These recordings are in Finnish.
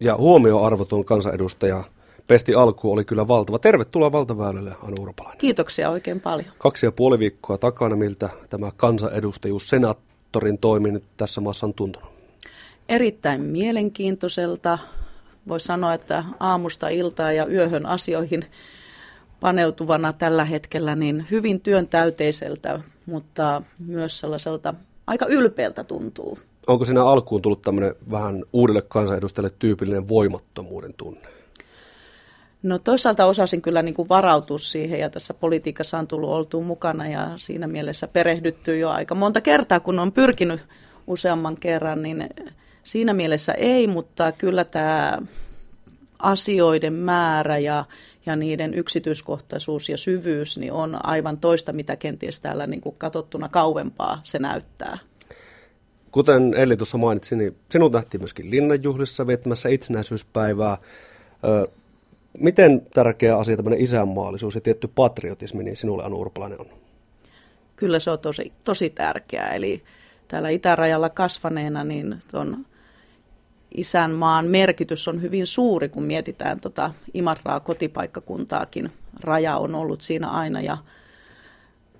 Ja huomioarvoton kansanedustaja pesti alku oli kyllä valtava. Tervetuloa valtaväylälle, Anu Urpalainen. Kiitoksia oikein paljon. Kaksi ja puoli viikkoa takana, miltä tämä kansanedustajuus senaattorin toiminut tässä maassa on tuntunut? Erittäin mielenkiintoiselta. Voisi sanoa, että aamusta iltaa ja yöhön asioihin paneutuvana tällä hetkellä niin hyvin työntäyteiseltä, mutta myös sellaiselta aika ylpeältä tuntuu. Onko siinä alkuun tullut tämmöinen vähän uudelle kansanedustajalle tyypillinen voimattomuuden tunne? No toisaalta osasin kyllä niin kuin varautua siihen ja tässä politiikassa on tullut oltua mukana ja siinä mielessä perehdytty jo aika monta kertaa, kun on pyrkinyt useamman kerran, niin siinä mielessä ei, mutta kyllä tämä asioiden määrä ja, ja niiden yksityiskohtaisuus ja syvyys niin on aivan toista, mitä kenties täällä niin kuin katsottuna kauempaa se näyttää. Kuten Elli tuossa mainitsi, niin sinut nähtiin myöskin Linnanjuhlissa viettämässä itsenäisyyspäivää. Miten tärkeä asia tämmöinen isänmaallisuus ja tietty patriotismi niin sinulle Anu Urpalainen on? Kyllä se on tosi, tosi tärkeää. Eli täällä itärajalla kasvaneena niin tuon isänmaan merkitys on hyvin suuri, kun mietitään tota Imatraa kotipaikkakuntaakin. Raja on ollut siinä aina ja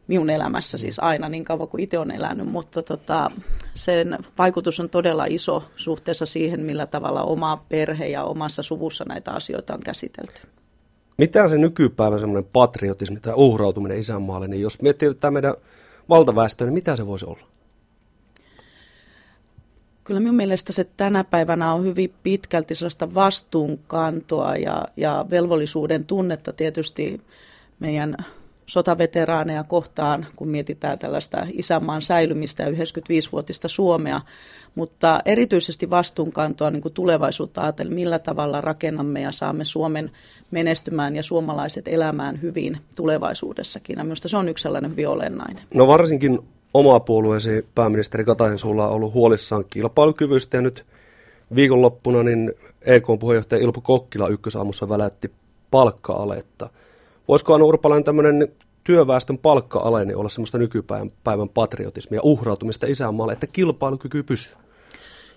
minun elämässä siis aina niin kauan kuin itse olen elänyt, mutta tota, sen vaikutus on todella iso suhteessa siihen, millä tavalla oma perhe ja omassa suvussa näitä asioita on käsitelty. Mitä se nykypäivän semmoinen patriotismi tai uhrautuminen isänmaalle, niin jos miettii tätä meidän valtaväestöä, niin mitä se voisi olla? Kyllä minun mielestä se tänä päivänä on hyvin pitkälti sellaista vastuunkantoa ja, ja velvollisuuden tunnetta tietysti meidän sotaveteraaneja kohtaan, kun mietitään tällaista isänmaan säilymistä ja 95-vuotista Suomea, mutta erityisesti vastuunkantoa niin kuin tulevaisuutta ajatellen, millä tavalla rakennamme ja saamme Suomen menestymään ja suomalaiset elämään hyvin tulevaisuudessakin. Minusta se on yksi sellainen hyvin olennainen. No varsinkin oma puolueesi pääministeri Katainen sulla on ollut huolissaan kilpailukyvystä ja nyt viikonloppuna niin EK-puheenjohtaja Ilpo Kokkila ykkösaamussa välätti palkka-aletta. Voisiko Anu Urpalainen tämmöinen työväestön palkka-ale niin olla semmoista nykypäivän patriotismia, uhrautumista isänmaalle, että kilpailukyky pysyy?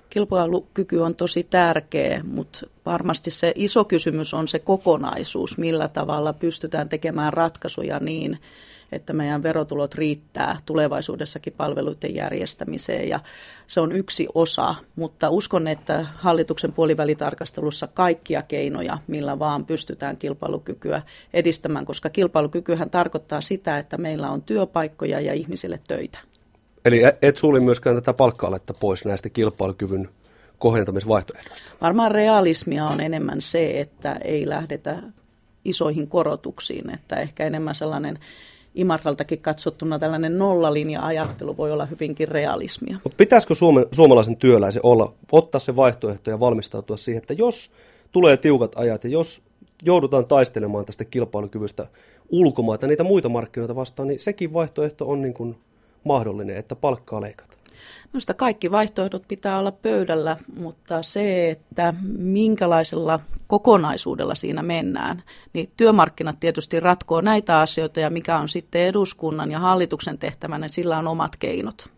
Kilpailukyky on tosi tärkeä, mutta varmasti se iso kysymys on se kokonaisuus, millä tavalla pystytään tekemään ratkaisuja niin, että meidän verotulot riittää tulevaisuudessakin palveluiden järjestämiseen ja se on yksi osa, mutta uskon, että hallituksen puolivälitarkastelussa kaikkia keinoja, millä vaan pystytään kilpailukykyä edistämään, koska kilpailukykyhän tarkoittaa sitä, että meillä on työpaikkoja ja ihmisille töitä. Eli et suuli myöskään tätä palkka pois näistä kilpailukyvyn kohentamisvaihtoehdoista? Varmaan realismia on enemmän se, että ei lähdetä isoihin korotuksiin, että ehkä enemmän sellainen Imatraltakin katsottuna tällainen nollalinja-ajattelu voi olla hyvinkin realismia. Mutta pitäisikö Suome, suomalaisen työläisen olla, ottaa se vaihtoehto ja valmistautua siihen, että jos tulee tiukat ajat ja jos joudutaan taistelemaan tästä kilpailukyvystä ulkomaita, niitä muita markkinoita vastaan, niin sekin vaihtoehto on niin kuin mahdollinen, että palkkaa leikataan. Minusta kaikki vaihtoehdot pitää olla pöydällä, mutta se, että minkälaisella kokonaisuudella siinä mennään, niin työmarkkinat tietysti ratkoo näitä asioita ja mikä on sitten eduskunnan ja hallituksen tehtävänä, niin sillä on omat keinot.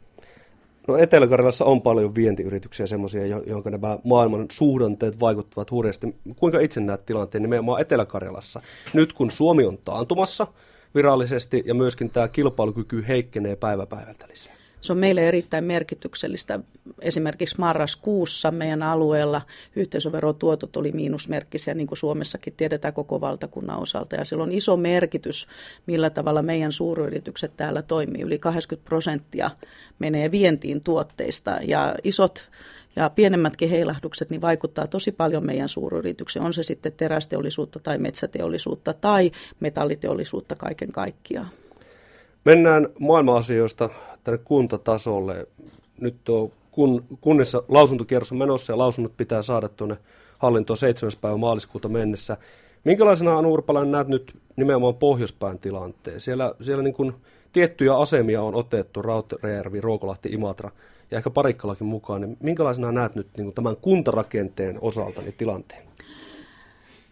No Etelä-Karjalassa on paljon vientiyrityksiä semmoisia, joihin nämä maailman suhdanteet vaikuttavat hurjasti. Kuinka itse näet tilanteen nimenomaan Etelä-Karjalassa? Nyt kun Suomi on taantumassa virallisesti ja myöskin tämä kilpailukyky heikkenee päivä päivältä lisää. Se on meille erittäin merkityksellistä. Esimerkiksi marraskuussa meidän alueella yhteisöverotuotot oli miinusmerkkisiä, niin kuin Suomessakin tiedetään koko valtakunnan osalta. Ja sillä on iso merkitys, millä tavalla meidän suuryritykset täällä toimii. Yli 80 prosenttia menee vientiin tuotteista ja isot ja pienemmätkin heilahdukset niin vaikuttaa tosi paljon meidän suuryrityksiin. On se sitten terästeollisuutta tai metsäteollisuutta tai metalliteollisuutta kaiken kaikkiaan. Mennään maailma-asioista tänne kuntatasolle. Nyt on kun, kunnissa lausuntokierros on menossa ja lausunnot pitää saada tuonne hallintoon 7. päivä maaliskuuta mennessä. Minkälaisena Anu Urpalainen näet nyt nimenomaan pohjoispään tilanteen? Siellä, siellä niin kuin tiettyjä asemia on otettu, Rautjärvi, Ruokolahti, Imatra ja ehkä Parikkalakin mukaan. Niin minkälaisena näet nyt niin kuin tämän kuntarakenteen osalta niin tilanteen?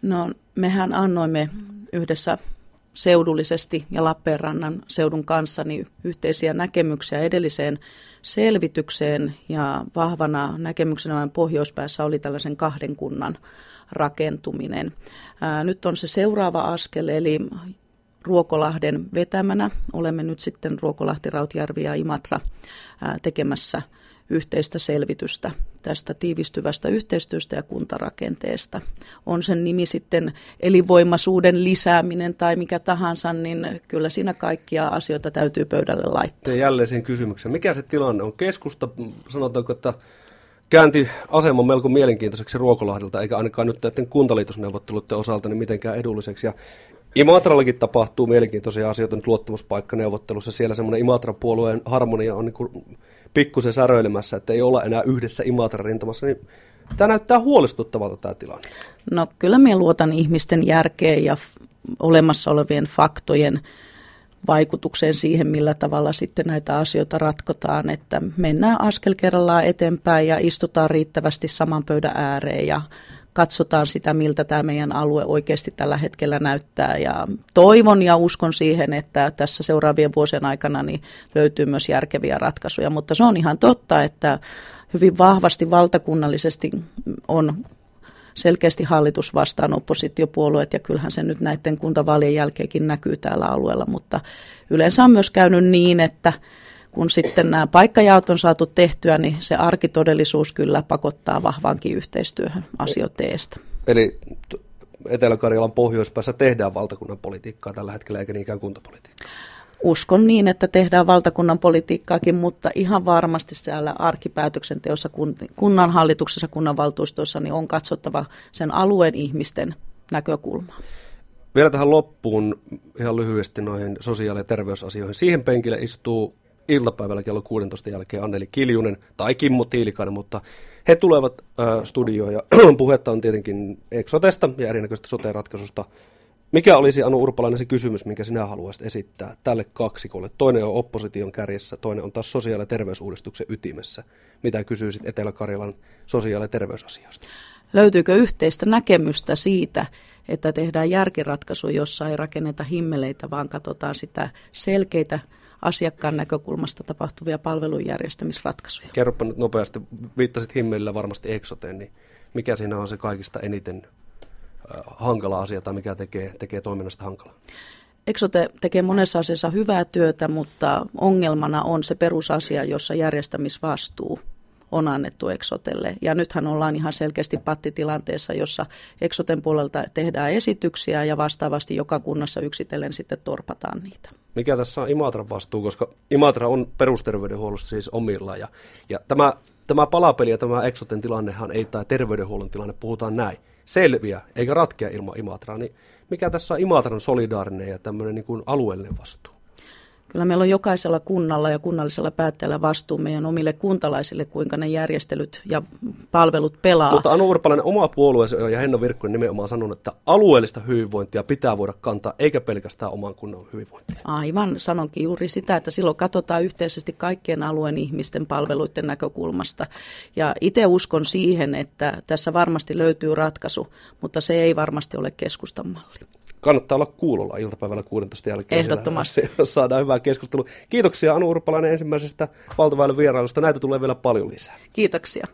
No mehän annoimme yhdessä seudullisesti ja Lappeenrannan seudun kanssa niin yhteisiä näkemyksiä edelliseen selvitykseen ja vahvana näkemyksenä pohjoispäässä oli tällaisen kahden kunnan rakentuminen. Ää, nyt on se seuraava askel, eli Ruokolahden vetämänä. Olemme nyt sitten Ruokolahti, Rautjärvi ja Imatra ää, tekemässä yhteistä selvitystä tästä tiivistyvästä yhteistyöstä ja kuntarakenteesta. On sen nimi sitten elinvoimaisuuden lisääminen tai mikä tahansa, niin kyllä siinä kaikkia asioita täytyy pöydälle laittaa. Ja jälleen siihen kysymykseen. Mikä se tilanne on? Keskusta, sanotaanko, että käänti aseman melko mielenkiintoiseksi Ruokolahdelta, eikä ainakaan nyt näiden kuntaliitosneuvotteluiden osalta niin mitenkään edulliseksi. Ja Imatrallakin tapahtuu mielenkiintoisia asioita nyt luottamuspaikkaneuvottelussa. Siellä semmoinen Imatran puolueen harmonia on niin pikkusen säröilemässä, että ei olla enää yhdessä Imatran rintamassa. Niin tämä näyttää huolestuttavalta tämä tilanne. No kyllä minä luotan ihmisten järkeen ja olemassa olevien faktojen vaikutukseen siihen, millä tavalla sitten näitä asioita ratkotaan, että mennään askel kerrallaan eteenpäin ja istutaan riittävästi saman pöydän ääreen ja katsotaan sitä, miltä tämä meidän alue oikeasti tällä hetkellä näyttää. Ja toivon ja uskon siihen, että tässä seuraavien vuosien aikana niin löytyy myös järkeviä ratkaisuja, mutta se on ihan totta, että hyvin vahvasti valtakunnallisesti on selkeästi hallitus vastaan oppositiopuolueet, ja kyllähän se nyt näiden kuntavaalien jälkeenkin näkyy täällä alueella, mutta yleensä on myös käynyt niin, että kun sitten nämä paikkajaot on saatu tehtyä, niin se arkitodellisuus kyllä pakottaa vahvaankin yhteistyöhön asioiden Eli Etelä-Karjalan pohjoispäässä tehdään valtakunnan politiikkaa tällä hetkellä, eikä niinkään kuntapolitiikkaa? Uskon niin, että tehdään valtakunnan politiikkaakin, mutta ihan varmasti siellä arkipäätöksenteossa, kunnan hallituksessa, kunnanvaltuustossa, niin on katsottava sen alueen ihmisten näkökulmaa. Vielä tähän loppuun ihan lyhyesti noihin sosiaali- ja terveysasioihin. Siihen penkille istuu iltapäivällä kello 16 jälkeen Anneli Kiljunen tai Kimmo Tiilikainen, mutta he tulevat äh, studioon ja puhetta on tietenkin Exotesta ja erinäköistä sote-ratkaisusta. Mikä olisi Anu Urpalainen se kysymys, minkä sinä haluaisit esittää tälle kaksikolle? Toinen on opposition kärjessä, toinen on taas sosiaali- ja terveysuudistuksen ytimessä. Mitä kysyisit Etelä-Karjalan sosiaali- ja terveysasiasta? Löytyykö yhteistä näkemystä siitä, että tehdään järkiratkaisu, jossa ei rakenneta himmeleitä, vaan katsotaan sitä selkeitä asiakkaan näkökulmasta tapahtuvia palvelun järjestämisratkaisuja. Kerropa nyt nopeasti, viittasit himmelillä varmasti Exoteen, niin mikä siinä on se kaikista eniten hankala asia tai mikä tekee, tekee toiminnasta hankalaa? Exote tekee monessa asiassa hyvää työtä, mutta ongelmana on se perusasia, jossa järjestämisvastuu on annettu Exotelle. Ja nythän ollaan ihan selkeästi pattitilanteessa, jossa Exoten puolelta tehdään esityksiä ja vastaavasti joka kunnassa yksitellen sitten torpataan niitä. Mikä tässä on Imatran vastuu, koska Imatra on perusterveydenhuollossa siis omillaan. Ja, ja tämä, tämä palapeli ja tämä Exoten tilannehan ei tai terveydenhuollon tilanne, puhutaan näin, selviä eikä ratkea ilman Imatraa. Niin mikä tässä on Imatran solidaarinen ja tämmöinen niin kuin alueellinen vastuu? Kyllä meillä on jokaisella kunnalla ja kunnallisella päättäjällä vastuu meidän omille kuntalaisille, kuinka ne järjestelyt ja palvelut pelaa. Mutta Anu Urpalainen, oma puolueesi ja Henno Virkkunen nimenomaan sanonut, että alueellista hyvinvointia pitää voida kantaa, eikä pelkästään oman kunnan hyvinvointia. Aivan, sanonkin juuri sitä, että silloin katsotaan yhteisesti kaikkien alueen ihmisten palveluiden näkökulmasta. Ja itse uskon siihen, että tässä varmasti löytyy ratkaisu, mutta se ei varmasti ole keskustan malli kannattaa olla kuulolla iltapäivällä 16 jälkeen. Ehdottomasti. Saadaan hyvää keskustelua. Kiitoksia Anu Urpalainen ensimmäisestä valtaväylän vierailusta. Näitä tulee vielä paljon lisää. Kiitoksia.